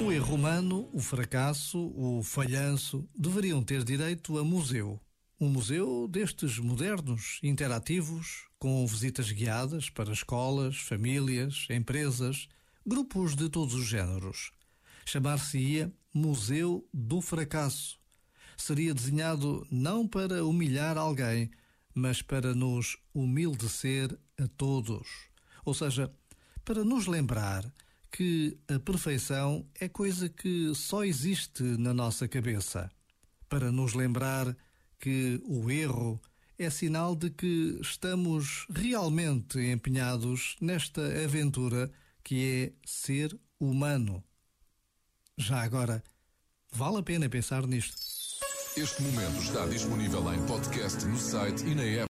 O erro humano, o fracasso, o falhanço deveriam ter direito a museu. Um museu destes modernos, interativos, com visitas guiadas para escolas, famílias, empresas, grupos de todos os géneros. Chamar-se-ia Museu do Fracasso. Seria desenhado não para humilhar alguém, mas para nos humildecer a todos. Ou seja, para nos lembrar que a perfeição é coisa que só existe na nossa cabeça. Para nos lembrar que o erro é sinal de que estamos realmente empenhados nesta aventura que é ser humano. Já agora, vale a pena pensar nisto. Este momento está disponível em podcast no site e na app.